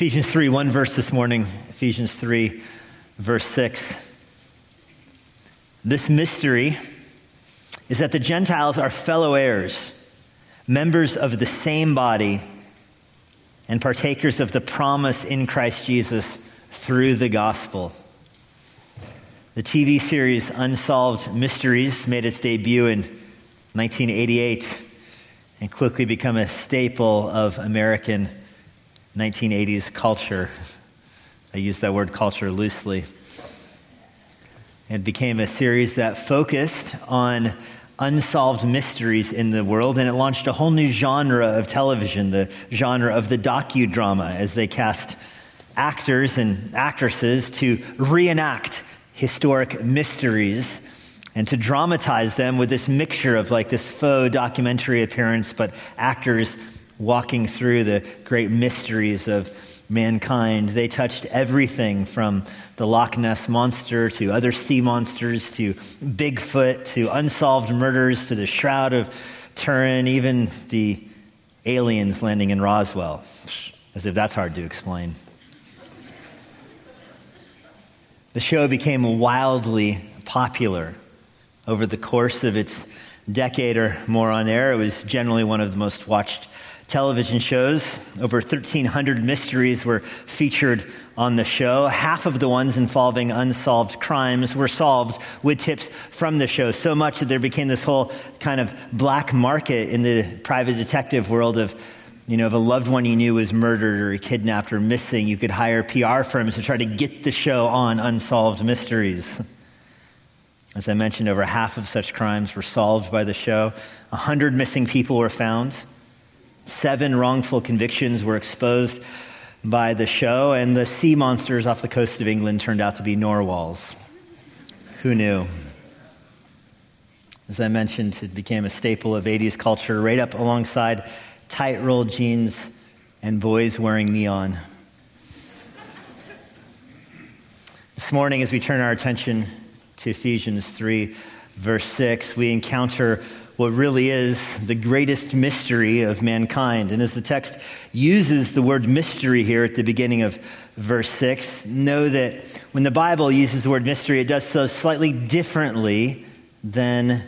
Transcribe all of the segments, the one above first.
Ephesians 3, one verse this morning, Ephesians 3, verse 6. This mystery is that the Gentiles are fellow heirs, members of the same body, and partakers of the promise in Christ Jesus through the gospel. The TV series Unsolved Mysteries made its debut in 1988 and quickly become a staple of American 1980s culture. I use that word culture loosely. It became a series that focused on unsolved mysteries in the world, and it launched a whole new genre of television, the genre of the docudrama, as they cast actors and actresses to reenact historic mysteries and to dramatize them with this mixture of like this faux documentary appearance, but actors walking through the great mysteries of mankind. They touched everything from the Loch Ness monster to other sea monsters to Bigfoot to unsolved murders to the Shroud of Turin, even the aliens landing in Roswell. As if that's hard to explain. The show became wildly popular over the course of its decade or more on air. It was generally one of the most watched television shows. Over 1,300 mysteries were featured on the show. Half of the ones involving unsolved crimes were solved with tips from the show, so much that there became this whole kind of black market in the private detective world of you know, if a loved one you knew was murdered or kidnapped or missing, you could hire PR firms to try to get the show on unsolved mysteries. As I mentioned, over half of such crimes were solved by the show. A hundred missing people were found. Seven wrongful convictions were exposed by the show, and the sea monsters off the coast of England turned out to be narwhals. Who knew? As I mentioned, it became a staple of 80s culture, right up alongside tight rolled jeans and boys wearing neon. This morning, as we turn our attention to Ephesians 3, verse 6, we encounter what really is the greatest mystery of mankind. And as the text uses the word mystery here at the beginning of verse 6, know that when the Bible uses the word mystery, it does so slightly differently than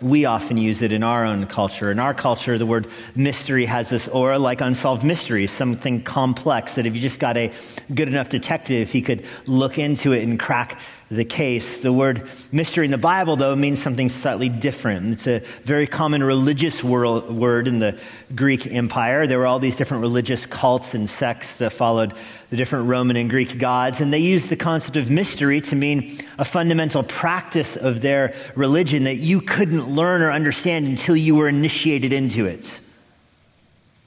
we often use it in our own culture. In our culture, the word mystery has this aura like unsolved mysteries, something complex that if you just got a good enough detective, he could look into it and crack the case. The word mystery in the Bible, though, means something slightly different. It's a very common religious world, word in the Greek Empire. There were all these different religious cults and sects that followed the different Roman and Greek gods, and they used the concept of mystery to mean a fundamental practice of their religion that you couldn't learn or understand until you were initiated into it.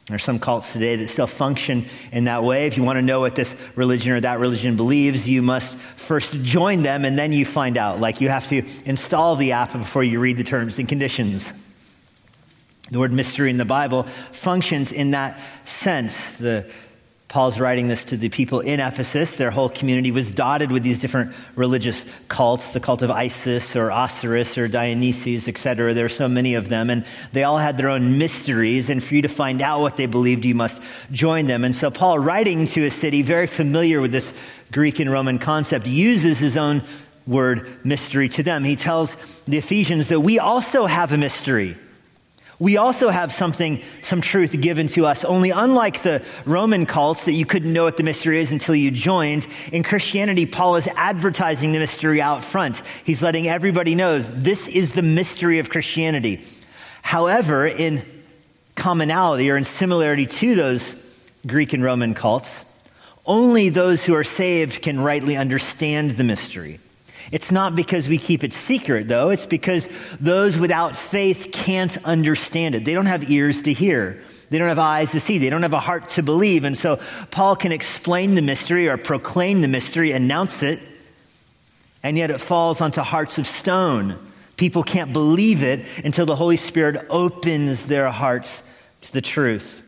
There are some cults today that still function in that way. If you want to know what this religion or that religion believes, you must first join them and then you find out. Like you have to install the app before you read the terms and conditions. The word mystery in the Bible functions in that sense. The Paul's writing this to the people in Ephesus. Their whole community was dotted with these different religious cults, the cult of Isis or Osiris or Dionysus, etc. There are so many of them, and they all had their own mysteries. And for you to find out what they believed, you must join them. And so Paul, writing to a city very familiar with this Greek and Roman concept, uses his own word mystery to them. He tells the Ephesians that we also have a mystery. We also have something, some truth given to us, only unlike the Roman cults that you couldn't know what the mystery is until you joined. In Christianity, Paul is advertising the mystery out front. He's letting everybody know this is the mystery of Christianity. However, in commonality or in similarity to those Greek and Roman cults, only those who are saved can rightly understand the mystery. It's not because we keep it secret, though. It's because those without faith can't understand it. They don't have ears to hear. They don't have eyes to see. They don't have a heart to believe. And so Paul can explain the mystery or proclaim the mystery, announce it, and yet it falls onto hearts of stone. People can't believe it until the Holy Spirit opens their hearts to the truth.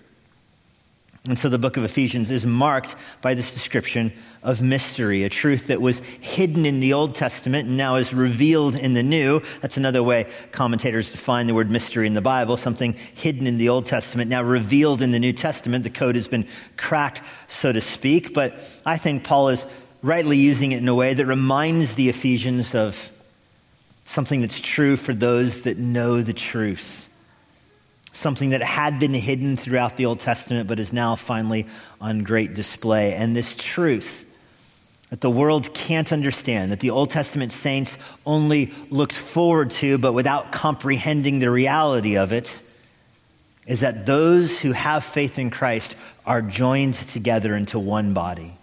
And so the book of Ephesians is marked by this description of mystery, a truth that was hidden in the Old Testament and now is revealed in the New. That's another way commentators define the word mystery in the Bible, something hidden in the Old Testament, now revealed in the New Testament. The code has been cracked, so to speak. But I think Paul is rightly using it in a way that reminds the Ephesians of something that's true for those that know the truth something that had been hidden throughout the Old Testament but is now finally on great display. And this truth that the world can't understand, that the Old Testament saints only looked forward to but without comprehending the reality of it, is that those who have faith in Christ are joined together into one body.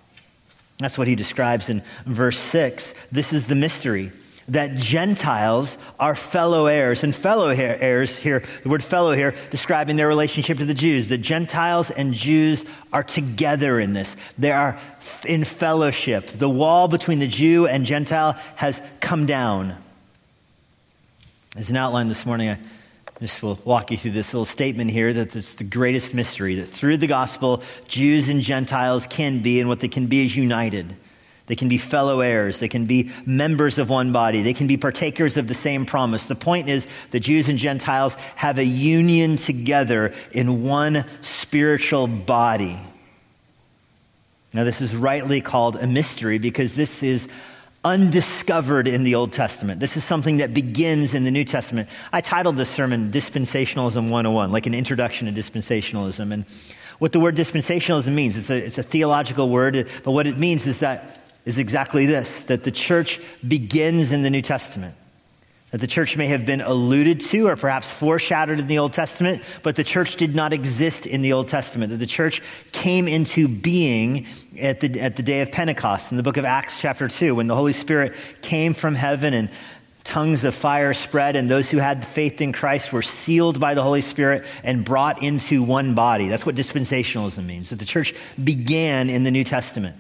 That's what he describes in verse 6. This is the mystery that Gentiles are fellow heirs. And fellow heirs here, the word fellow here, describing their relationship to the Jews. The Gentiles and Jews are together in this. They are in fellowship. The wall between the Jew and Gentile has come down. As an outline this morning, I just will walk you through this little statement here that it's the greatest mystery, that through the gospel, Jews and Gentiles can be, and what they can be is united. They can be fellow heirs. They can be members of one body. They can be partakers of the same promise. The point is the Jews and Gentiles have a union together in one spiritual body. Now, this is rightly called a mystery because this is undiscovered in the Old Testament. This is something that begins in the New Testament. I titled this sermon Dispensationalism 101, like an introduction to dispensationalism. And what the word dispensationalism means, it's a, it's a theological word, but what it means is that is exactly this that the church begins in the New Testament. That the church may have been alluded to or perhaps foreshadowed in the Old Testament, but the church did not exist in the Old Testament. That the church came into being at the, at the day of Pentecost in the book of Acts, chapter 2, when the Holy Spirit came from heaven and tongues of fire spread, and those who had faith in Christ were sealed by the Holy Spirit and brought into one body. That's what dispensationalism means, that the church began in the New Testament.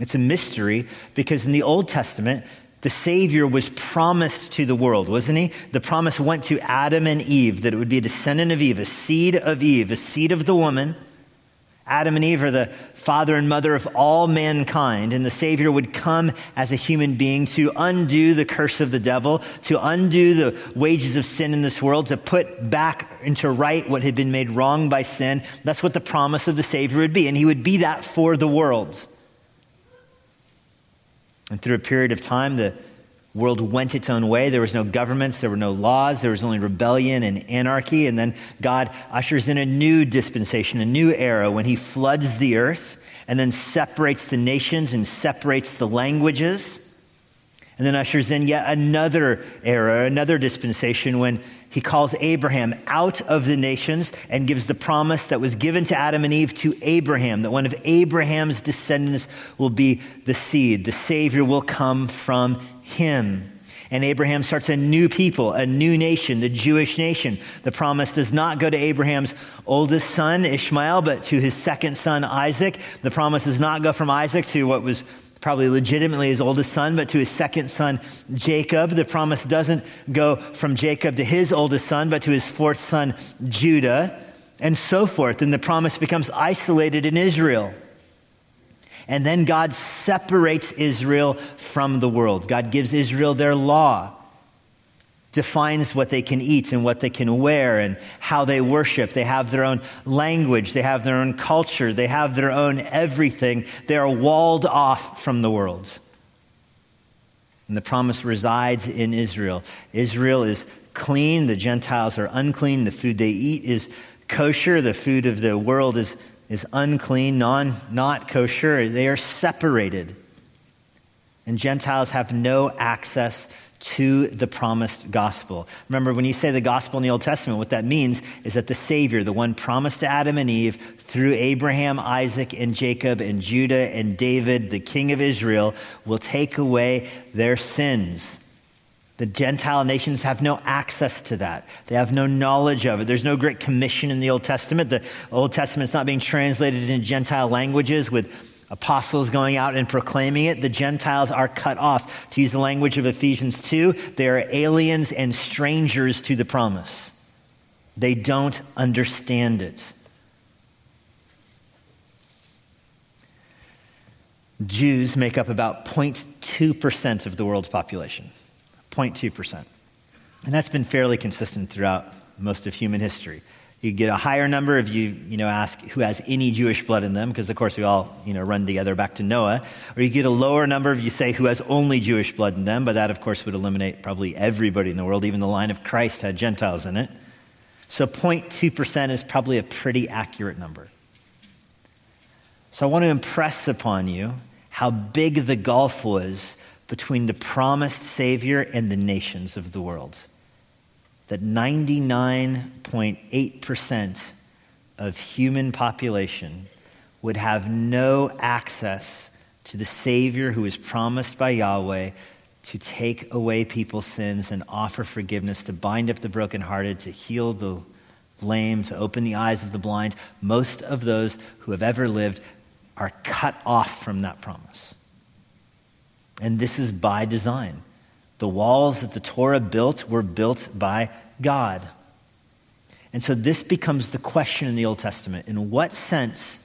It's a mystery because in the Old Testament, the Savior was promised to the world, wasn't he? The promise went to Adam and Eve that it would be a descendant of Eve, a seed of Eve, a seed of the woman. Adam and Eve are the father and mother of all mankind, and the Savior would come as a human being to undo the curse of the devil, to undo the wages of sin in this world, to put back into right what had been made wrong by sin. That's what the promise of the Savior would be, and he would be that for the world. And through a period of time, the world went its own way. There was no governments, there were no laws, there was only rebellion and anarchy. And then God ushers in a new dispensation, a new era when He floods the earth and then separates the nations and separates the languages. And then ushers in yet another era, another dispensation when he calls Abraham out of the nations and gives the promise that was given to Adam and Eve to Abraham that one of Abraham's descendants will be the seed. The Savior will come from him. And Abraham starts a new people, a new nation, the Jewish nation. The promise does not go to Abraham's oldest son, Ishmael, but to his second son, Isaac. The promise does not go from Isaac to what was probably legitimately his oldest son, but to his second son, Jacob. The promise doesn't go from Jacob to his oldest son, but to his fourth son, Judah, and so forth. And the promise becomes isolated in Israel. And then God separates Israel from the world. God gives Israel their law defines what they can eat and what they can wear and how they worship. They have their own language, they have their own culture, they have their own everything. They are walled off from the world. And the promise resides in Israel. Israel is clean, the Gentiles are unclean, the food they eat is kosher, the food of the world is, is unclean, non, not kosher. They are separated. And Gentiles have no access to the promised gospel. Remember, when you say the gospel in the Old Testament, what that means is that the Savior, the one promised to Adam and Eve through Abraham, Isaac, and Jacob, and Judah, and David, the king of Israel, will take away their sins. The Gentile nations have no access to that. They have no knowledge of it. There's no great commission in the Old Testament. The Old Testament is not being translated in Gentile languages with apostles going out and proclaiming it. The Gentiles are cut off. To use the language of Ephesians 2, they are aliens and strangers to the promise. They don't understand it. Jews make up about 0.2% of the world's population. 0.2%. And that's been fairly consistent throughout most of human history. You get a higher number if you, you know, ask who has any Jewish blood in them, because of course we all, you know, run together back to Noah. Or you get a lower number if you say who has only Jewish blood in them, but that of course would eliminate probably everybody in the world. Even the line of Christ had Gentiles in it. So 0.2% is probably a pretty accurate number. So I want to impress upon you how big the gulf was between the promised Savior and the nations of the world that 99.8% of human population would have no access to the Savior who is promised by Yahweh to take away people's sins and offer forgiveness, to bind up the brokenhearted, to heal the lame, to open the eyes of the blind. Most of those who have ever lived are cut off from that promise. And this is by design. The walls that the Torah built were built by God. And so this becomes the question in the Old Testament. In what sense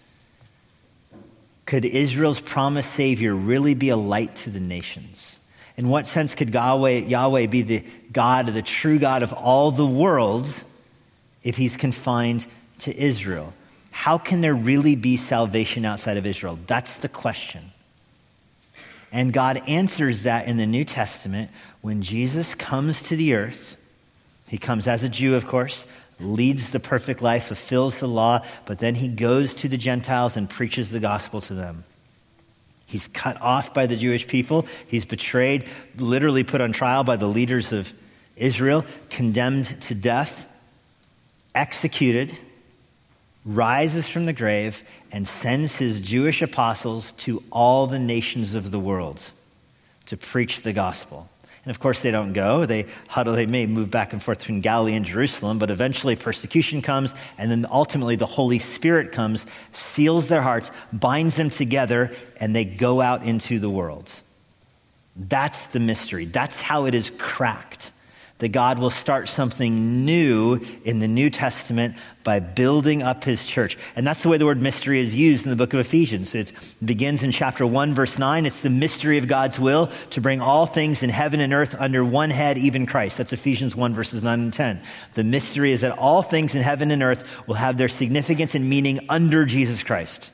could Israel's promised Savior really be a light to the nations? In what sense could Yahweh, Yahweh be the God, the true God of all the worlds, if he's confined to Israel? How can there really be salvation outside of Israel? That's the question. And God answers that in the New Testament when Jesus comes to the earth. He comes as a Jew, of course, leads the perfect life, fulfills the law, but then he goes to the Gentiles and preaches the gospel to them. He's cut off by the Jewish people. He's betrayed, literally put on trial by the leaders of Israel, condemned to death, executed, rises from the grave, and sends his Jewish apostles to all the nations of the world to preach the gospel. And of course, they don't go. They huddle, they may move back and forth between Galilee and Jerusalem, but eventually persecution comes, and then ultimately the Holy Spirit comes, seals their hearts, binds them together, and they go out into the world. That's the mystery. That's how it is cracked that God will start something new in the New Testament by building up his church. And that's the way the word mystery is used in the book of Ephesians. It begins in chapter 1, verse 9. It's the mystery of God's will to bring all things in heaven and earth under one head, even Christ. That's Ephesians 1, verses 9 and 10. The mystery is that all things in heaven and earth will have their significance and meaning under Jesus Christ.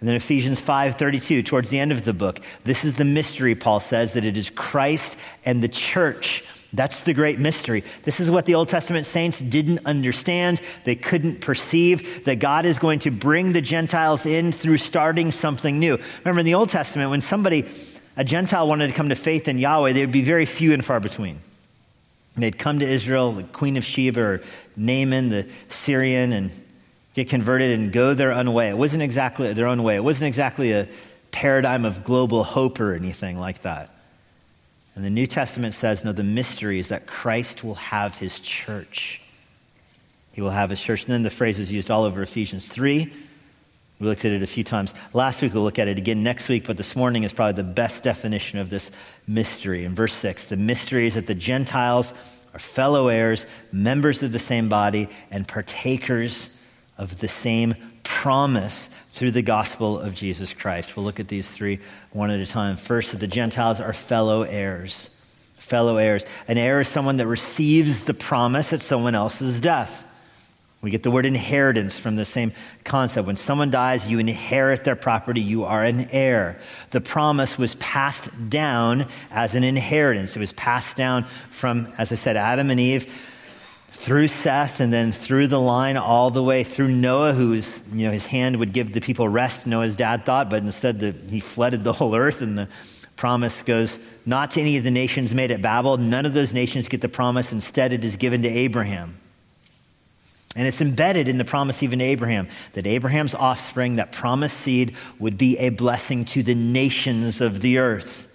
And then Ephesians 5:32 towards the end of the book this is the mystery Paul says that it is Christ and the church that's the great mystery. This is what the Old Testament saints didn't understand. They couldn't perceive that God is going to bring the Gentiles in through starting something new. Remember in the Old Testament, when somebody, a Gentile, wanted to come to faith in Yahweh, they would be very few and far between. They'd come to Israel, the Queen of Sheba or Naaman, the Syrian, and get converted and go their own way. It wasn't exactly their own way. It wasn't exactly a paradigm of global hope or anything like that. And the New Testament says, no, the mystery is that Christ will have his church. He will have his church. And then the phrase is used all over Ephesians 3. We looked at it a few times. Last week we'll look at it again next week, but this morning is probably the best definition of this mystery. In verse 6, the mystery is that the Gentiles are fellow heirs, members of the same body, and partakers of the same promise through the gospel of Jesus Christ. We'll look at these three one at a time. First, that the Gentiles are fellow heirs. Fellow heirs. An heir is someone that receives the promise at someone else's death. We get the word inheritance from the same concept. When someone dies, you inherit their property. You are an heir. The promise was passed down as an inheritance. It was passed down from, as I said, Adam and Eve through Seth and then through the line all the way through Noah, whose you know his hand would give the people rest. Noah's dad thought, but instead the, he flooded the whole earth, and the promise goes not to any of the nations made at Babel. None of those nations get the promise. Instead, it is given to Abraham. And it's embedded in the promise even to Abraham that Abraham's offspring, that promised seed, would be a blessing to the nations of the earth.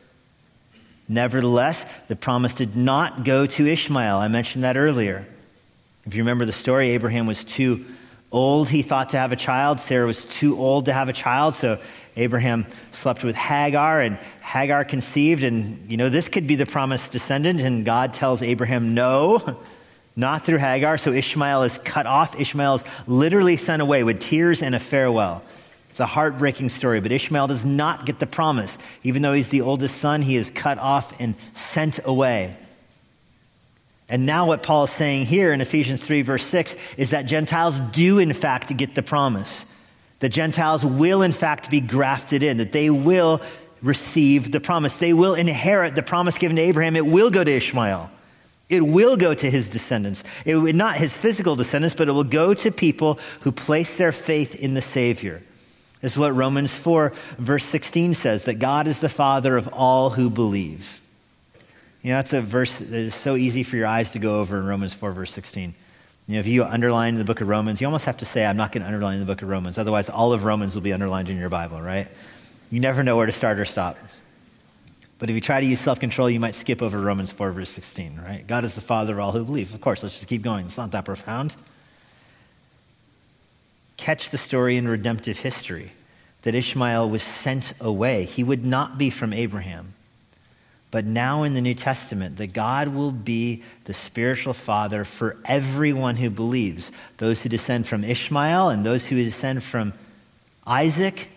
Nevertheless, the promise did not go to Ishmael. I mentioned that earlier. If you remember the story, Abraham was too old, he thought, to have a child. Sarah was too old to have a child. So Abraham slept with Hagar, and Hagar conceived. And, you know, this could be the promised descendant. And God tells Abraham, no, not through Hagar. So Ishmael is cut off. Ishmael is literally sent away with tears and a farewell. It's a heartbreaking story, but Ishmael does not get the promise. Even though he's the oldest son, he is cut off and sent away. And now, what Paul is saying here in Ephesians 3, verse 6, is that Gentiles do, in fact, get the promise. The Gentiles will, in fact, be grafted in, that they will receive the promise. They will inherit the promise given to Abraham. It will go to Ishmael. It will go to his descendants. It will, not his physical descendants, but it will go to people who place their faith in the Savior. This is what Romans 4, verse 16 says that God is the Father of all who believe. You know, that's a verse that is so easy for your eyes to go over in Romans 4, verse 16. You know, if you underline the book of Romans, you almost have to say, I'm not going to underline the book of Romans. Otherwise, all of Romans will be underlined in your Bible, right? You never know where to start or stop. But if you try to use self control, you might skip over Romans 4, verse 16, right? God is the Father of all who believe. Of course, let's just keep going. It's not that profound. Catch the story in redemptive history that Ishmael was sent away. He would not be from Abraham. But now in the New Testament, that God will be the spiritual father for everyone who believes. Those who descend from Ishmael and those who descend from Isaac,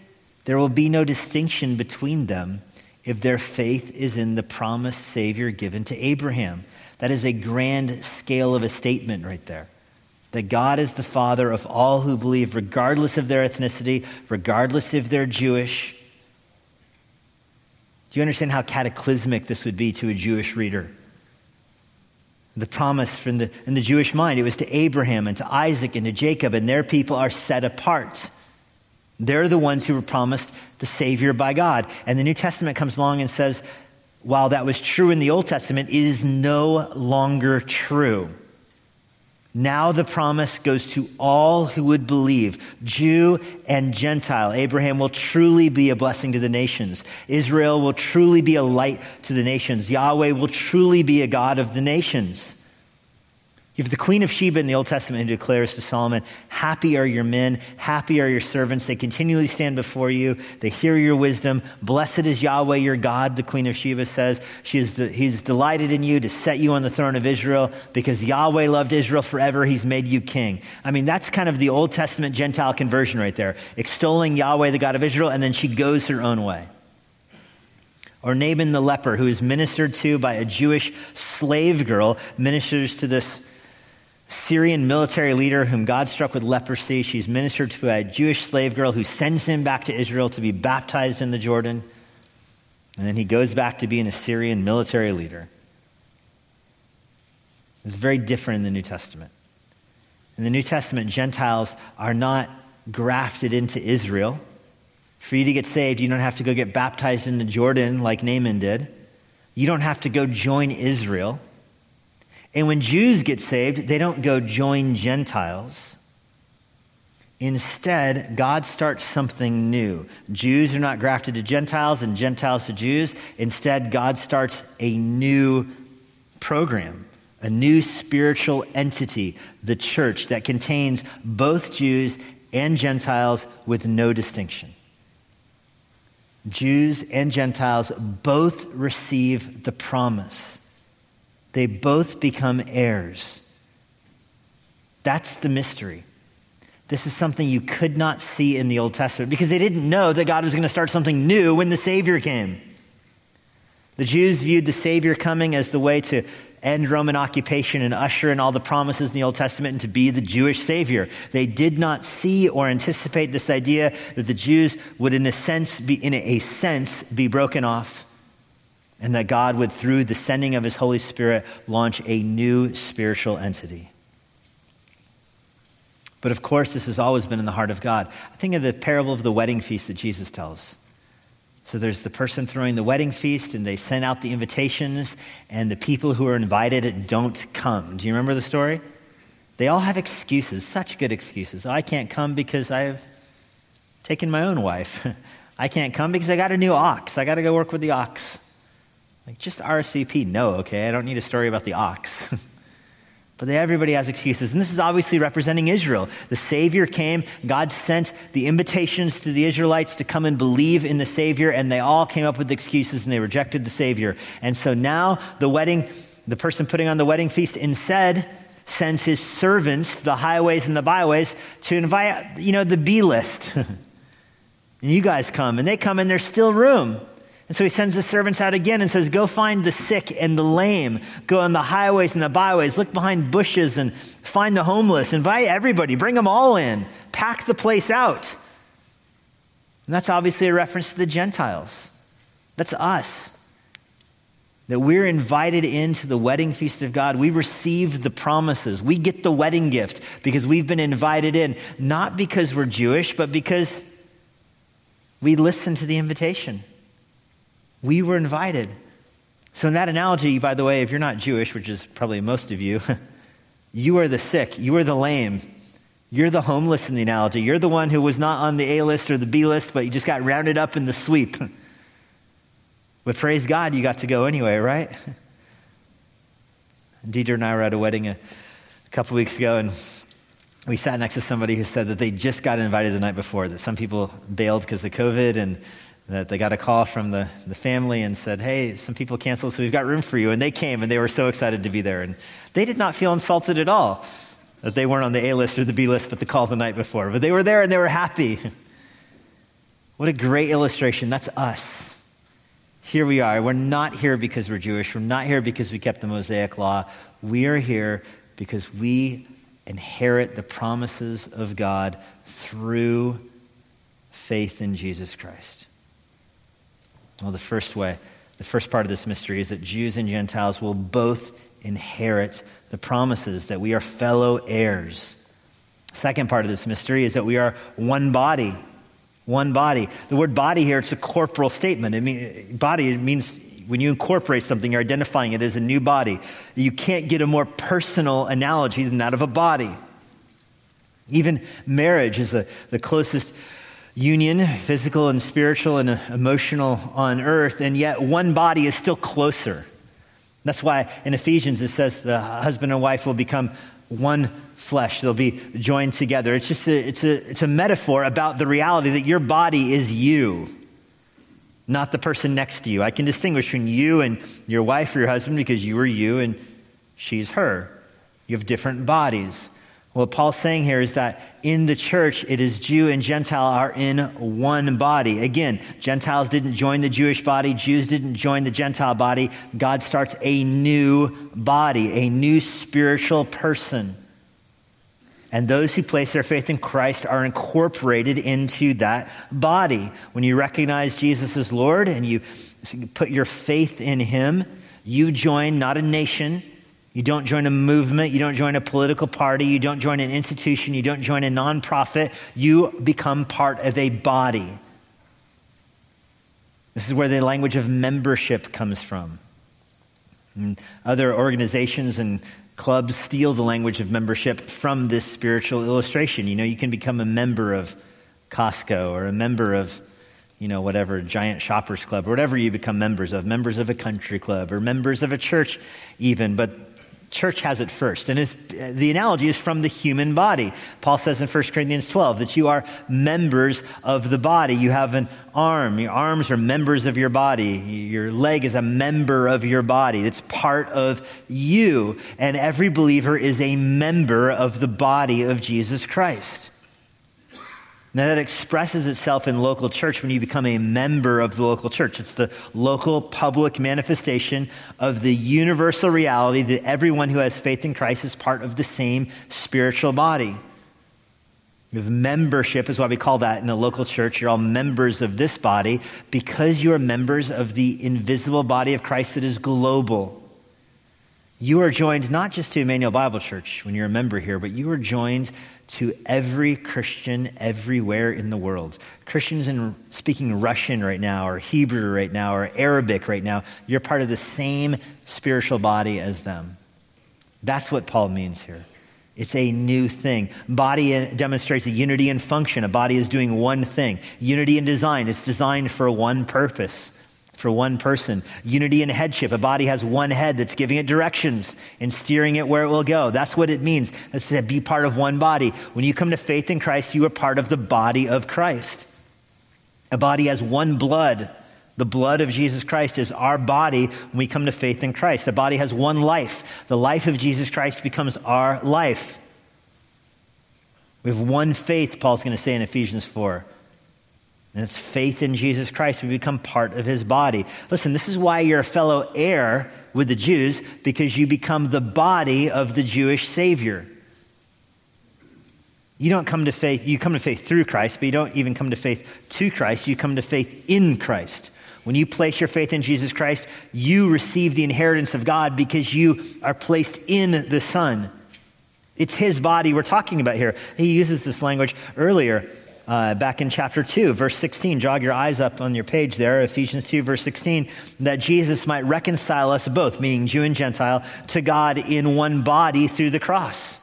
there will be no distinction between them if their faith is in the promised Savior given to Abraham. That is a grand scale of a statement right there. That God is the Father of all who believe, regardless of their ethnicity, regardless if they're Jewish. Do you understand how cataclysmic this would be to a Jewish reader? The promise from the, in the Jewish mind, it was to Abraham and to Isaac and to Jacob, and their people are set apart. They're the ones who were promised the Savior by God. And the New Testament comes along and says, while that was true in the Old Testament, it is no longer true. Now the promise goes to all who would believe, Jew and Gentile. Abraham will truly be a blessing to the nations. Israel will truly be a light to the nations. Yahweh will truly be a God of the nations. You have the Queen of Sheba in the Old Testament who declares to Solomon, Happy are your men, happy are your servants. They continually stand before you, they hear your wisdom. Blessed is Yahweh your God, the Queen of Sheba says. She is de- he's delighted in you to set you on the throne of Israel because Yahweh loved Israel forever. He's made you king. I mean, that's kind of the Old Testament Gentile conversion right there, extolling Yahweh, the God of Israel, and then she goes her own way. Or Naaman the leper, who is ministered to by a Jewish slave girl, ministers to this Syrian military leader whom God struck with leprosy. She's ministered to a Jewish slave girl who sends him back to Israel to be baptized in the Jordan. And then he goes back to being a Syrian military leader. It's very different in the New Testament. In the New Testament, Gentiles are not grafted into Israel. For you to get saved, you don't have to go get baptized in the Jordan like Naaman did. You don't have to go join Israel. And when Jews get saved, they don't go join Gentiles. Instead, God starts something new. Jews are not grafted to Gentiles and Gentiles to Jews. Instead, God starts a new program, a new spiritual entity, the church, that contains both Jews and Gentiles with no distinction. Jews and Gentiles both receive the promise they both become heirs. That's the mystery. This is something you could not see in the Old Testament because they didn't know that God was going to start something new when the Savior came. The Jews viewed the Savior coming as the way to end Roman occupation and usher in all the promises in the Old Testament and to be the Jewish Savior. They did not see or anticipate this idea that the Jews would, in a sense, be, in a sense, be broken off and that God would, through the sending of his Holy Spirit, launch a new spiritual entity. But of course, this has always been in the heart of God. I think of the parable of the wedding feast that Jesus tells. So there's the person throwing the wedding feast, and they send out the invitations, and the people who are invited don't come. Do you remember the story? They all have excuses, such good excuses. Oh, I can't come because I've taken my own wife. I can't come because I got a new ox. I got to go work with the ox. Like, just RSVP, no, okay? I don't need a story about the ox. but everybody has excuses. And this is obviously representing Israel. The Savior came, God sent the invitations to the Israelites to come and believe in the Savior, and they all came up with excuses and they rejected the Savior. And so now the wedding, the person putting on the wedding feast instead sends his servants, the highways and the byways, to invite, you know, the B list. and you guys come, and they come, and there's still room. And so he sends the servants out again and says, Go find the sick and the lame. Go on the highways and the byways. Look behind bushes and find the homeless. Invite everybody. Bring them all in. Pack the place out. And that's obviously a reference to the Gentiles. That's us. That we're invited into the wedding feast of God. We receive the promises. We get the wedding gift because we've been invited in, not because we're Jewish, but because we listen to the invitation. We were invited. So, in that analogy, by the way, if you're not Jewish, which is probably most of you, you are the sick, you are the lame, you're the homeless in the analogy. You're the one who was not on the A list or the B list, but you just got rounded up in the sweep. But praise God, you got to go anyway, right? Deidre and I were at a wedding a, a couple weeks ago, and we sat next to somebody who said that they just got invited the night before, that some people bailed because of COVID, and that they got a call from the, the family and said, Hey, some people canceled, so we've got room for you. And they came, and they were so excited to be there. And they did not feel insulted at all that they weren't on the A list or the B list, but the call the night before. But they were there and they were happy. what a great illustration. That's us here we are. We're not here because we're Jewish. We're not here because we kept the Mosaic law. We are here because we inherit the promises of God through faith in Jesus Christ. Well, the first way, the first part of this mystery is that Jews and Gentiles will both inherit the promises, that we are fellow heirs. Second part of this mystery is that we are one body. One body. The word body here, it's a corporal statement. I mean, body it means when you incorporate something, you're identifying it as a new body. You can't get a more personal analogy than that of a body. Even marriage is a, the closest union, physical and spiritual and emotional on earth, and yet one body is still closer. That's why in Ephesians it says the husband and wife will become one flesh. They'll be joined together. It's just a, it's a, it's a metaphor about the reality that your body is you, not the person next to you. I can distinguish between you and your wife or your husband because you are you and she's her. You have different bodies. What Paul's saying here is that in the church, it is Jew and Gentile are in one body. Again, Gentiles didn't join the Jewish body, Jews didn't join the Gentile body. God starts a new body, a new spiritual person. And those who place their faith in Christ are incorporated into that body. When you recognize Jesus as Lord and you put your faith in Him, you join not a nation, you don't join a movement, you don't join a political party, you don't join an institution, you don't join a nonprofit. You become part of a body. This is where the language of membership comes from. And other organizations and Clubs steal the language of membership from this spiritual illustration. You know, you can become a member of Costco or a member of, you know, whatever, Giant Shoppers Club, or whatever you become members of, members of a country club, or members of a church, even. But church has it first. And the analogy is from the human body. Paul says in 1 Corinthians 12 that you are members of the body. You have an arm. Your arms are members of your body. Your leg is a member of your body. It's part of you. And every believer is a member of the body of Jesus Christ. Now, that expresses itself in local church when you become a member of the local church. It's the local public manifestation of the universal reality that everyone who has faith in Christ is part of the same spiritual body. Membership is why we call that in a local church. You're all members of this body because you are members of the invisible body of Christ that is global. You are joined not just to Emmanuel Bible Church when you're a member here, but you are joined to every Christian everywhere in the world. Christians in speaking Russian right now, or Hebrew right now, or Arabic right now, you're part of the same spiritual body as them. That's what Paul means here. It's a new thing. Body uh, demonstrates a unity in function. A body is doing one thing. Unity in design. It's designed for one purpose for one person. Unity in headship. A body has one head that's giving it directions and steering it where it will go. That's what it means. That's to be part of one body. When you come to faith in Christ, you are part of the body of Christ. A body has one blood, The blood of Jesus Christ is our body when we come to faith in Christ. The body has one life. The life of Jesus Christ becomes our life. We have one faith, Paul's going to say in Ephesians 4. And it's faith in Jesus Christ. We become part of his body. Listen, this is why you're a fellow heir with the Jews, because you become the body of the Jewish Savior. You don't come to faith, you come to faith through Christ, but you don't even come to faith to Christ. You come to faith in Christ. When you place your faith in Jesus Christ, you receive the inheritance of God because you are placed in the Son. It's his body we're talking about here. He uses this language earlier uh, back in chapter 2, verse 16. Jog your eyes up on your page there, Ephesians 2, verse 16, that Jesus might reconcile us both, meaning Jew and Gentile, to God in one body through the cross.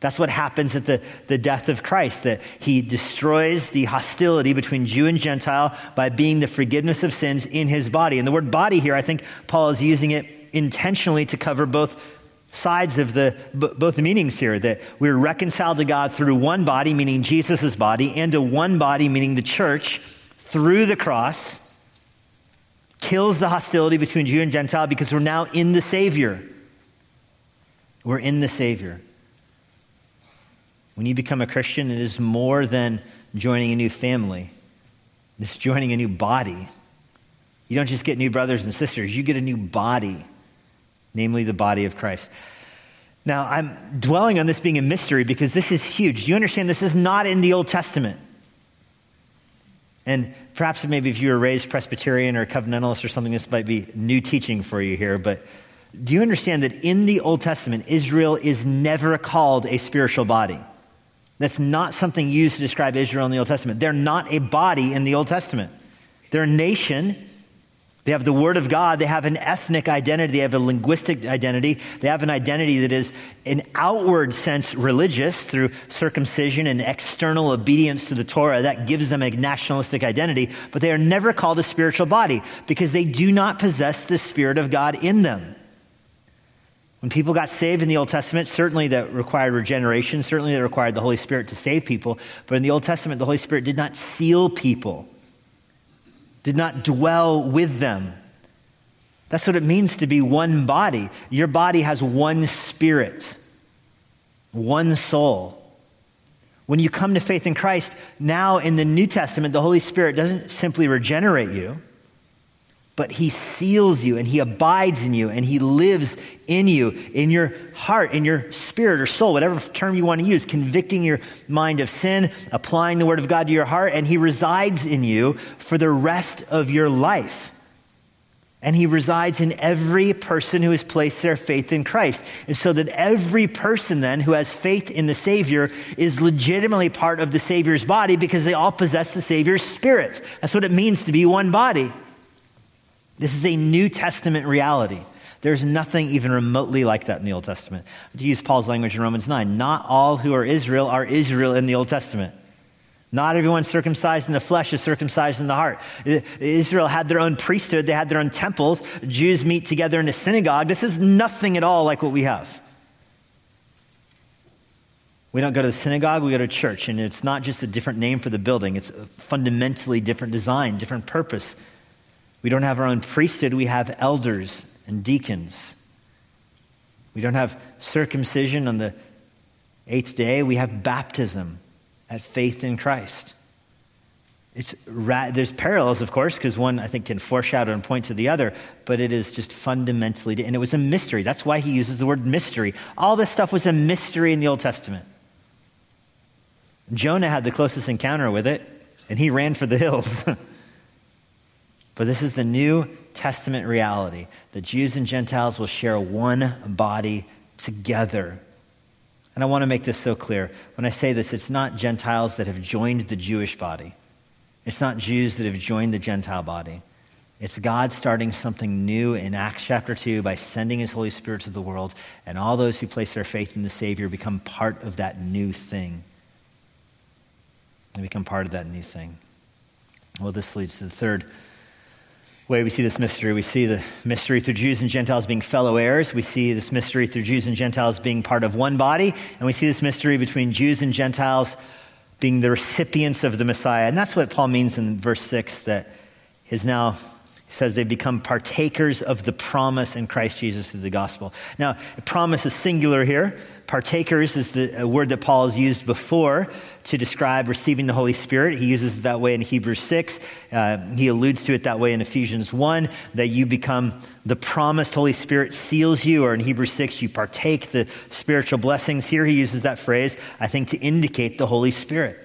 That's what happens at the, the death of Christ, that he destroys the hostility between Jew and Gentile by being the forgiveness of sins in his body. And the word body here, I think Paul is using it intentionally to cover both sides of the both the meanings here that we're reconciled to God through one body meaning Jesus' body and to one body meaning the church through the cross kills the hostility between Jew and Gentile because we're now in the Savior. We're in the Savior. When you become a Christian, it is more than joining a new family. It's joining a new body. You don't just get new brothers and sisters, you get a new body namely the body of Christ. Now, I'm dwelling on this being a mystery because this is huge. Do you understand this is not in the Old Testament? And perhaps maybe if you were raised Presbyterian or covenantalist or something, this might be new teaching for you here. But do you understand that in the Old Testament, Israel is never called a spiritual body? That's not something used to describe Israel in the Old Testament. They're not a body in the Old Testament. They're a nation they have the Word of God. They have an ethnic identity. They have a linguistic identity. They have an identity that is, in outward sense, religious through circumcision and external obedience to the Torah. That gives them a nationalistic identity. But they are never called a spiritual body because they do not possess the Spirit of God in them. When people got saved in the Old Testament, certainly that required regeneration, certainly that required the Holy Spirit to save people. But in the Old Testament, the Holy Spirit did not seal people did not dwell with them. That's what it means to be one body. Your body has one spirit, one soul. When you come to faith in Christ, now in the New Testament, the Holy Spirit doesn't simply regenerate you but he seals you and he abides in you and he lives in you, in your heart, in your spirit or soul, whatever term you want to use, convicting your mind of sin, applying the word of God to your heart, and he resides in you for the rest of your life. And he resides in every person who has placed their faith in Christ. And so that every person then who has faith in the Savior is legitimately part of the Savior's body because they all possess the Savior's spirit. That's what it means to be one body. This is a New Testament reality. There's nothing even remotely like that in the Old Testament. To use Paul's language in Romans 9, not all who are Israel are Israel in the Old Testament. Not everyone circumcised in the flesh is circumcised in the heart. Israel had their own priesthood, they had their own temples. Jews meet together in a synagogue. This is nothing at all like what we have. We don't go to the synagogue, we go to church, and it's not just a different name for the building, it's a fundamentally different design, different purpose. We don't have our own priesthood, we have elders and deacons. We don't have circumcision on the eighth day, we have baptism at faith in Christ. It's ra- there's parallels, of course, because one I think can foreshadow and point to the other, but it is just fundamentally, and it was a mystery. That's why he uses the word mystery. All this stuff was a mystery in the Old Testament. Jonah had the closest encounter with it, and he ran for the hills. But this is the New Testament reality that Jews and Gentiles will share one body together. And I want to make this so clear. When I say this, it's not Gentiles that have joined the Jewish body, it's not Jews that have joined the Gentile body. It's God starting something new in Acts chapter 2 by sending his Holy Spirit to the world, and all those who place their faith in the Savior become part of that new thing. They become part of that new thing. Well, this leads to the third way we see this mystery. We see the mystery through Jews and Gentiles being fellow heirs. We see this mystery through Jews and Gentiles being part of one body. And we see this mystery between Jews and Gentiles being the recipients of the Messiah. And that's what Paul means in verse 6 that is now he says they become partakers of the promise in Christ Jesus through the gospel. Now, promise is singular here. Partakers is the word that Paul has used before to describe receiving the Holy Spirit. He uses it that way in Hebrews 6. Uh, he alludes to it that way in Ephesians 1, that you become the promised Holy Spirit seals you, or in Hebrews 6, you partake the spiritual blessings. Here he uses that phrase, I think, to indicate the Holy Spirit.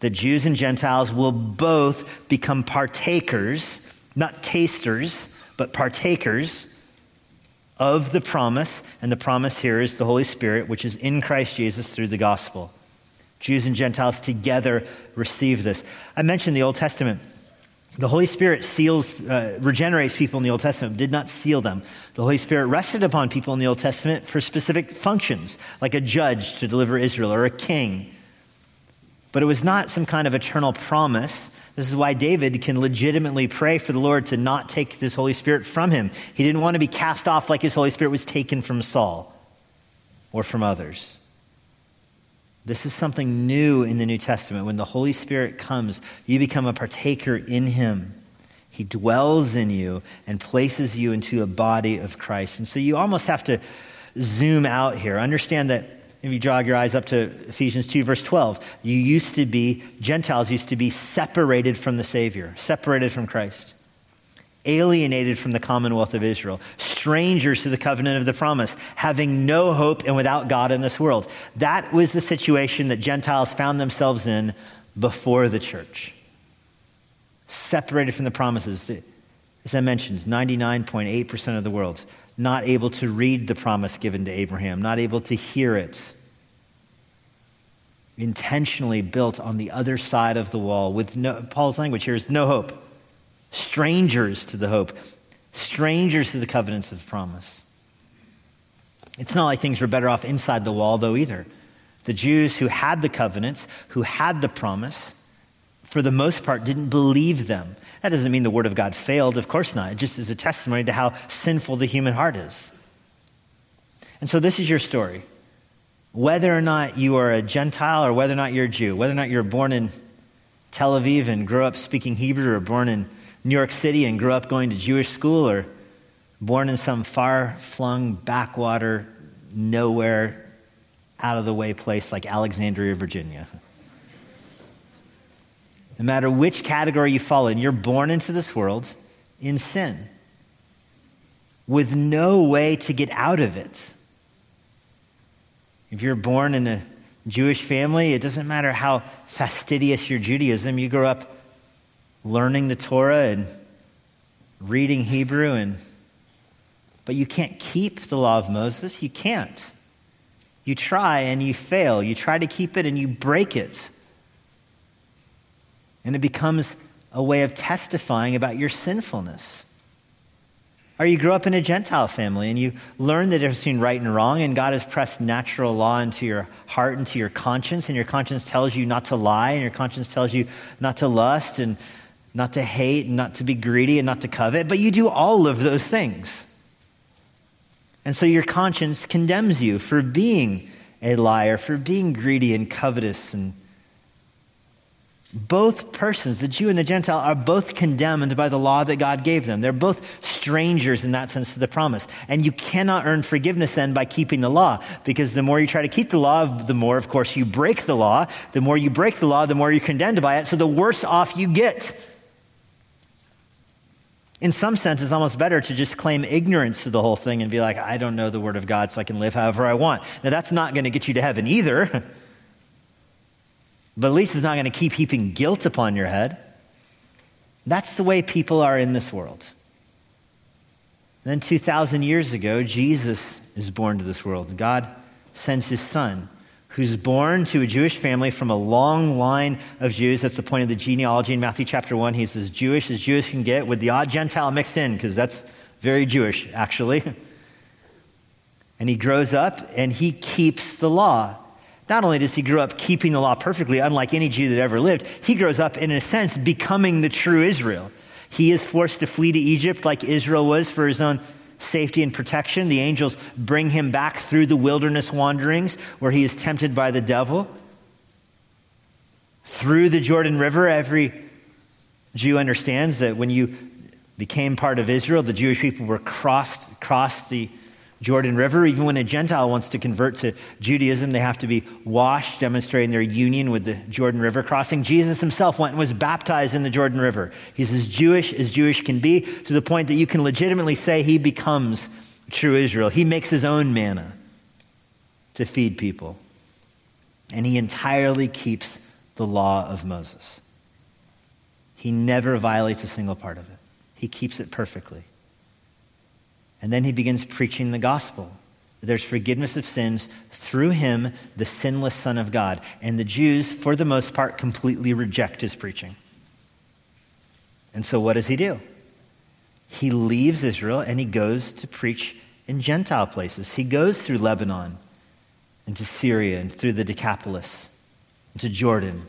The Jews and Gentiles will both become partakers not tasters, but partakers of the promise. And the promise here is the Holy Spirit, which is in Christ Jesus through the gospel. Jews and Gentiles together receive this. I mentioned the Old Testament. The Holy Spirit seals, uh, regenerates people in the Old Testament, did not seal them. The Holy Spirit rested upon people in the Old Testament for specific functions, like a judge to deliver Israel or a king. But it was not some kind of eternal promise this is why David can legitimately pray for the Lord to not take this Holy Spirit from him. He didn't want to be cast off like his Holy Spirit was taken from Saul or from others. This is something new in the New Testament. When the Holy Spirit comes, you become a partaker in him. He dwells in you and places you into a body of Christ. And so you almost have to zoom out here. Understand that if you jog your eyes up to Ephesians 2, verse 12, you used to be, Gentiles used to be separated from the Savior, separated from Christ, alienated from the commonwealth of Israel, strangers to the covenant of the promise, having no hope and without God in this world. That was the situation that Gentiles found themselves in before the church. Separated from the promises. As I mentioned, 99.8% of the world not able to read the promise given to Abraham, not able to hear it. Intentionally built on the other side of the wall with no, Paul's language here is no hope. Strangers to the hope, strangers to the covenants of promise. It's not like things were better off inside the wall, though, either. The Jews who had the covenants, who had the promise, for the most part, didn't believe them. That doesn't mean the Word of God failed, of course not. It just is a testimony to how sinful the human heart is. And so, this is your story. Whether or not you are a Gentile or whether or not you're a Jew, whether or not you're born in Tel Aviv and grew up speaking Hebrew, or born in New York City and grew up going to Jewish school, or born in some far flung backwater, nowhere, out of the way place like Alexandria, Virginia. No matter which category you fall in, you're born into this world in sin with no way to get out of it. If you're born in a Jewish family, it doesn't matter how fastidious your Judaism, you grow up learning the Torah and reading Hebrew and but you can't keep the law of Moses. You can't. You try and you fail. You try to keep it and you break it. And it becomes a way of testifying about your sinfulness. Or you grow up in a Gentile family and you learn the difference between right and wrong, and God has pressed natural law into your heart, and into your conscience, and your conscience tells you not to lie, and your conscience tells you not to lust, and not to hate, and not to be greedy, and not to covet, but you do all of those things. And so your conscience condemns you for being a liar, for being greedy and covetous and both persons, the Jew and the Gentile, are both condemned by the law that God gave them. They're both strangers in that sense to the promise. And you cannot earn forgiveness then by keeping the law, because the more you try to keep the law, the more, of course, you break the law. The more you break the law, the more you're condemned by it, so the worse off you get. In some sense, it's almost better to just claim ignorance to the whole thing and be like, I don't know the Word of God, so I can live however I want. Now, that's not going to get you to heaven either. But at least it's not going to keep heaping guilt upon your head. That's the way people are in this world. And then 2,000 years ago, Jesus is born to this world. God sends his son, who's born to a Jewish family from a long line of Jews. That's the point of the genealogy in Matthew chapter 1. He's as Jewish as Jewish can get with the odd Gentile mixed in, because that's very Jewish, actually. And he grows up and he keeps the law. Not only does he grow up keeping the law perfectly, unlike any Jew that ever lived, he grows up, in a sense, becoming the true Israel. He is forced to flee to Egypt like Israel was for his own safety and protection. The angels bring him back through the wilderness wanderings where he is tempted by the devil. Through the Jordan River, every Jew understands that when you became part of Israel, the Jewish people were crossed, crossed the Jordan River. Even when a Gentile wants to convert to Judaism, they have to be washed, demonstrating their union with the Jordan River crossing. Jesus himself went and was baptized in the Jordan River. He's as Jewish as Jewish can be, to the point that you can legitimately say he becomes true Israel. He makes his own manna to feed people. And he entirely keeps the law of Moses. He never violates a single part of it, he keeps it perfectly. And then he begins preaching the gospel. There's forgiveness of sins through him, the sinless Son of God. And the Jews, for the most part, completely reject his preaching. And so what does he do? He leaves Israel and he goes to preach in Gentile places. He goes through Lebanon into Syria and through the Decapolis into Jordan.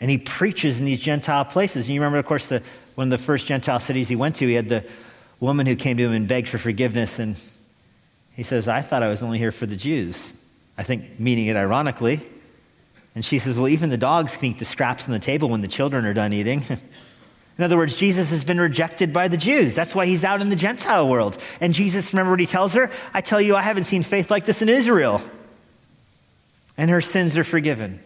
And he preaches in these Gentile places. And you remember, of course, the, one of the first Gentile cities he went to, he had the woman who came to him and begged for forgiveness. And he says, I thought I was only here for the Jews. I think meaning it ironically. And she says, Well, even the dogs can eat the scraps on the table when the children are done eating. in other words, Jesus has been rejected by the Jews. That's why he's out in the Gentile world. And Jesus, remember what he tells her? I tell you, I haven't seen faith like this in Israel. And her sins are forgiven.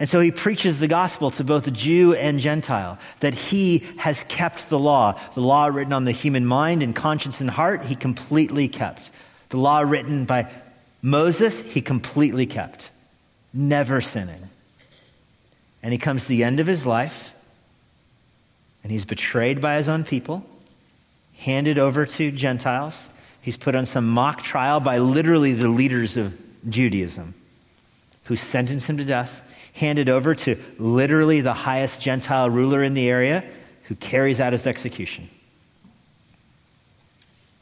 And so he preaches the gospel to both Jew and Gentile that he has kept the law. The law written on the human mind and conscience and heart, he completely kept. The law written by Moses, he completely kept, never sinning. And he comes to the end of his life, and he's betrayed by his own people, handed over to Gentiles. He's put on some mock trial by literally the leaders of Judaism, who sentence him to death handed over to literally the highest Gentile ruler in the area who carries out his execution.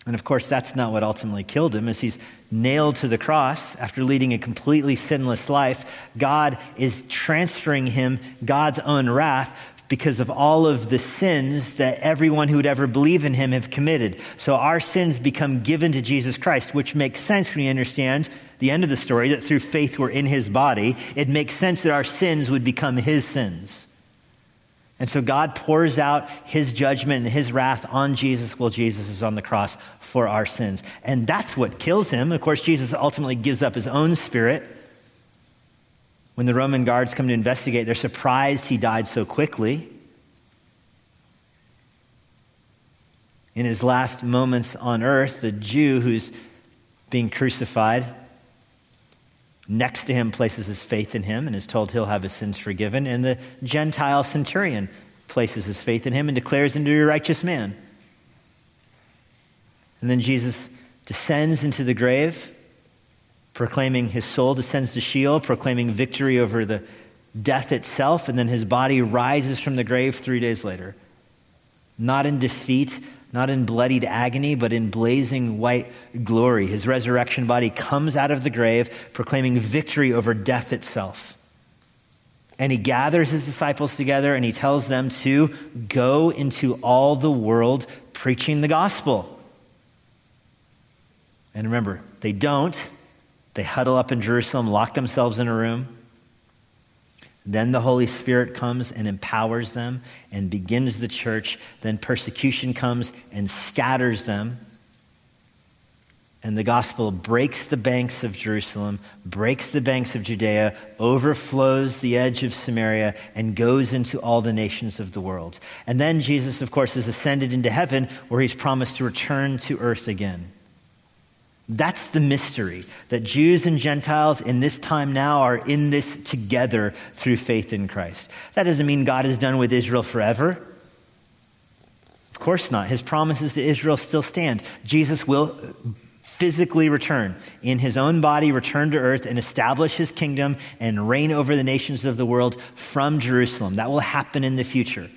And of course, that's not what ultimately killed him. As he's nailed to the cross after leading a completely sinless life, God is transferring him God's own wrath because of all of the sins that everyone who would ever believe in him have committed. So our sins become given to Jesus Christ, which makes sense when you understand the end of the story that through faith we're in his body. It makes sense that our sins would become his sins. And so God pours out his judgment and his wrath on Jesus while Jesus is on the cross for our sins. And that's what kills him. Of course, Jesus ultimately gives up his own spirit when the Roman guards come to investigate, they're surprised he died so quickly. In his last moments on earth, the Jew who's being crucified next to him places his faith in him and is told he'll have his sins forgiven. And the Gentile centurion places his faith in him and declares him to be a righteous man. And then Jesus descends into the grave proclaiming his soul descends to Sheol, proclaiming victory over the death itself, and then his body rises from the grave three days later. Not in defeat, not in bloodied agony, but in blazing white glory. His resurrection body comes out of the grave, proclaiming victory over death itself. And he gathers his disciples together and he tells them to go into all the world preaching the gospel. And remember, they don't they huddle up in Jerusalem, lock themselves in a room. Then the Holy Spirit comes and empowers them and begins the church. Then persecution comes and scatters them. And the gospel breaks the banks of Jerusalem, breaks the banks of Judea, overflows the edge of Samaria, and goes into all the nations of the world. And then Jesus, of course, is ascended into heaven where he's promised to return to earth again. That's the mystery that Jews and Gentiles in this time now are in this together through faith in Christ. That doesn't mean God is done with Israel forever. Of course not. His promises to Israel still stand. Jesus will physically return in his own body, return to earth and establish his kingdom and reign over the nations of the world from Jerusalem. That will happen in the future.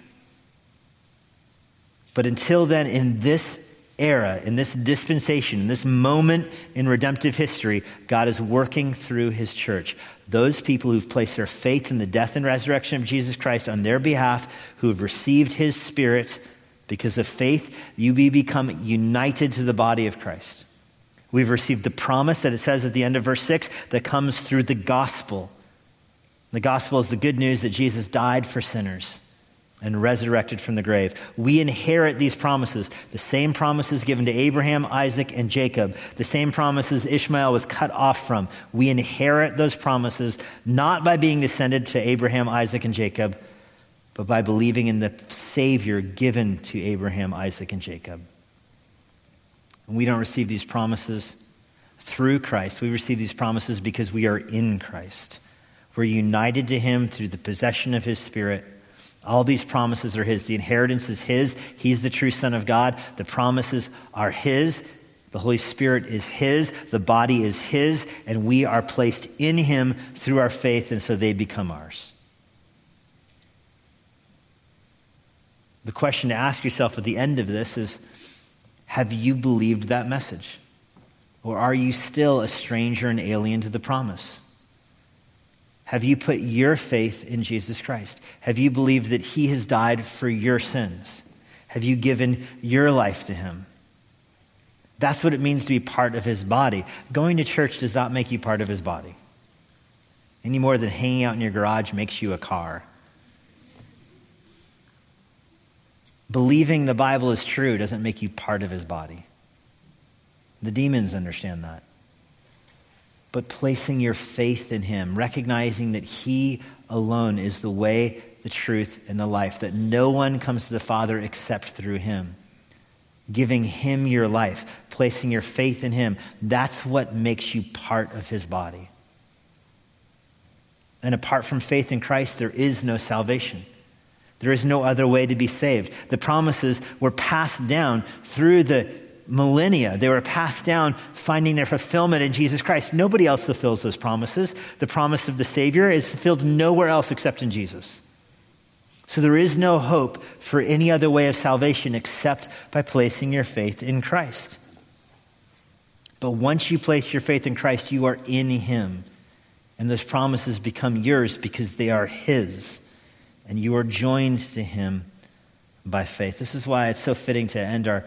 But until then, in this era, in this dispensation, in this moment in redemptive history, God is working through his church. Those people who've placed their faith in the death and resurrection of Jesus Christ on their behalf, who have received his spirit, because of faith, you become united to the body of Christ. We've received the promise that it says at the end of verse 6 that comes through the gospel. The gospel is the good news that Jesus died for sinners and resurrected from the grave. We inherit these promises, the same promises given to Abraham, Isaac, and Jacob, the same promises Ishmael was cut off from. We inherit those promises not by being descended to Abraham, Isaac, and Jacob, but by believing in the Savior given to Abraham, Isaac, and Jacob. And we don't receive these promises through Christ. We receive these promises because we are in Christ. We're united to Him through the possession of His Spirit all these promises are His. The inheritance is His. He's the true Son of God. The promises are His. The Holy Spirit is His. The body is His. And we are placed in Him through our faith, and so they become ours. The question to ask yourself at the end of this is Have you believed that message? Or are you still a stranger and alien to the promise? Have you put your faith in Jesus Christ? Have you believed that He has died for your sins? Have you given your life to Him? That's what it means to be part of His body. Going to church does not make you part of His body, any more than hanging out in your garage makes you a car. Believing the Bible is true doesn't make you part of His body. The demons understand that but placing your faith in Him, recognizing that He alone is the way, the truth, and the life, that no one comes to the Father except through Him. Giving Him your life, placing your faith in Him, that's what makes you part of His body. And apart from faith in Christ, there is no salvation. There is no other way to be saved. The promises were passed down through the millennia. They were passed down, finding their fulfillment in Jesus Christ. Nobody else fulfills those promises. The promise of the Savior is fulfilled nowhere else except in Jesus. So there is no hope for any other way of salvation except by placing your faith in Christ. But once you place your faith in Christ, you are in Him. And those promises become yours because they are His. And you are joined to Him by faith. This is why it's so fitting to end our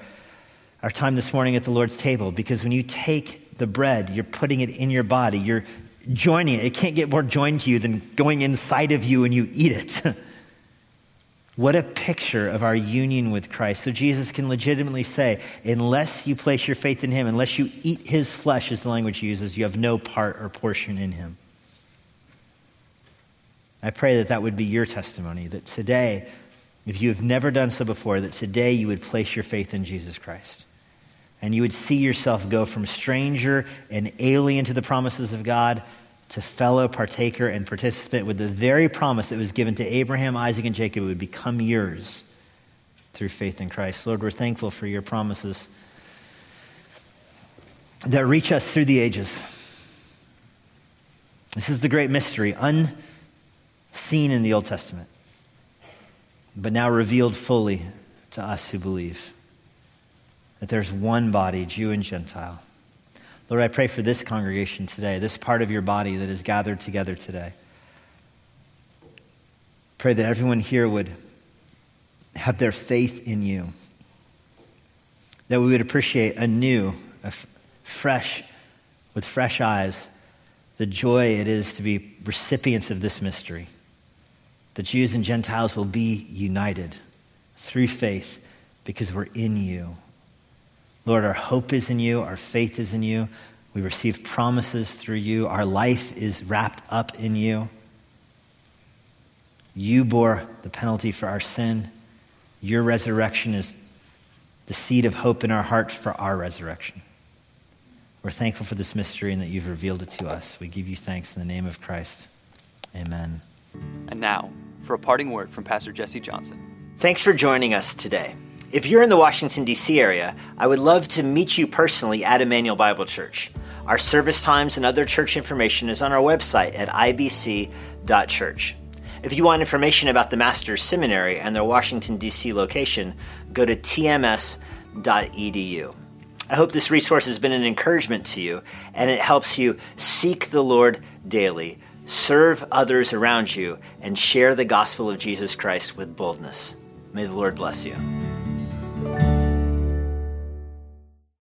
our time this morning at the Lord's table because when you take the bread, you're putting it in your body, you're joining it. It can't get more joined to you than going inside of you and you eat it. what a picture of our union with Christ. So Jesus can legitimately say, unless you place your faith in him, unless you eat his flesh, is the language he uses, you have no part or portion in him. I pray that that would be your testimony, that today, if you have never done so before, that today you would place your faith in Jesus Christ and you would see yourself go from stranger and alien to the promises of God to fellow partaker and participant with the very promise that was given to Abraham, Isaac, and Jacob would become yours through faith in Christ. Lord, we're thankful for your promises that reach us through the ages. This is the great mystery, unseen in the Old Testament, but now revealed fully to us who believe that there's one body, Jew and Gentile. Lord, I pray for this congregation today, this part of your body that is gathered together today. Pray that everyone here would have their faith in you, that we would appreciate anew, fresh, with fresh eyes, the joy it is to be recipients of this mystery. The Jews and Gentiles will be united through faith because we're in you. Lord, our hope is in you, our faith is in you. We receive promises through you. Our life is wrapped up in you. You bore the penalty for our sin. Your resurrection is the seed of hope in our hearts for our resurrection. We're thankful for this mystery and that you've revealed it to us. We give you thanks in the name of Christ. Amen. And now, for a parting word from Pastor Jesse Johnson. Thanks for joining us today. If you're in the Washington, D.C. area, I would love to meet you personally at Immanuel Bible Church. Our service times and other church information is on our website at ibc.church. If you want information about the Master's Seminary and their Washington, D.C. location, go to tms.edu. I hope this resource has been an encouragement to you and it helps you seek the Lord daily, serve others around you, and share the gospel of Jesus Christ with boldness. May the Lord bless you.